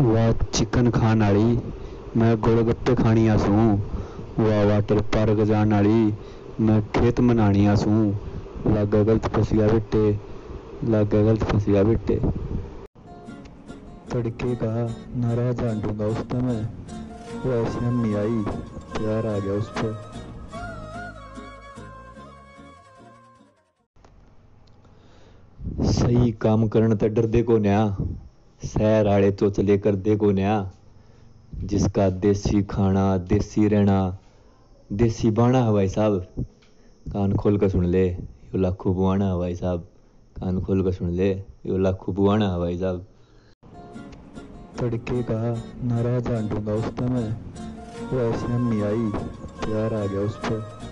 वाह, चिकन खान वाली मैं गोलगप्पे खानी आसू वाह वाटर पार्क जान वाली मैं खेत मनानी आसू लागे गलत फसिया बेटे। लागे गलत फसिया बेटे। तड़के का नारा जान दूँगा उस पे मैं। वो ऐसी अम्मी आई। प्यार आ गया उस पर सही काम करन ते डरदे को न्या शहर आले चोचले करदे को न्या, जिसका देसी खाना, देसी रहना, देसी बाणा है भाई साहब। कान खोल कर सुन ले, यो लाखों बुआना है भाई साहब। कान खोल कर सुन ले, यो लाखों बुआना है भाई साहब। तड़के का नारा जान दूँगा उस मैं वो ऐसी अम्मी आई, प्यार आ गया उस पर।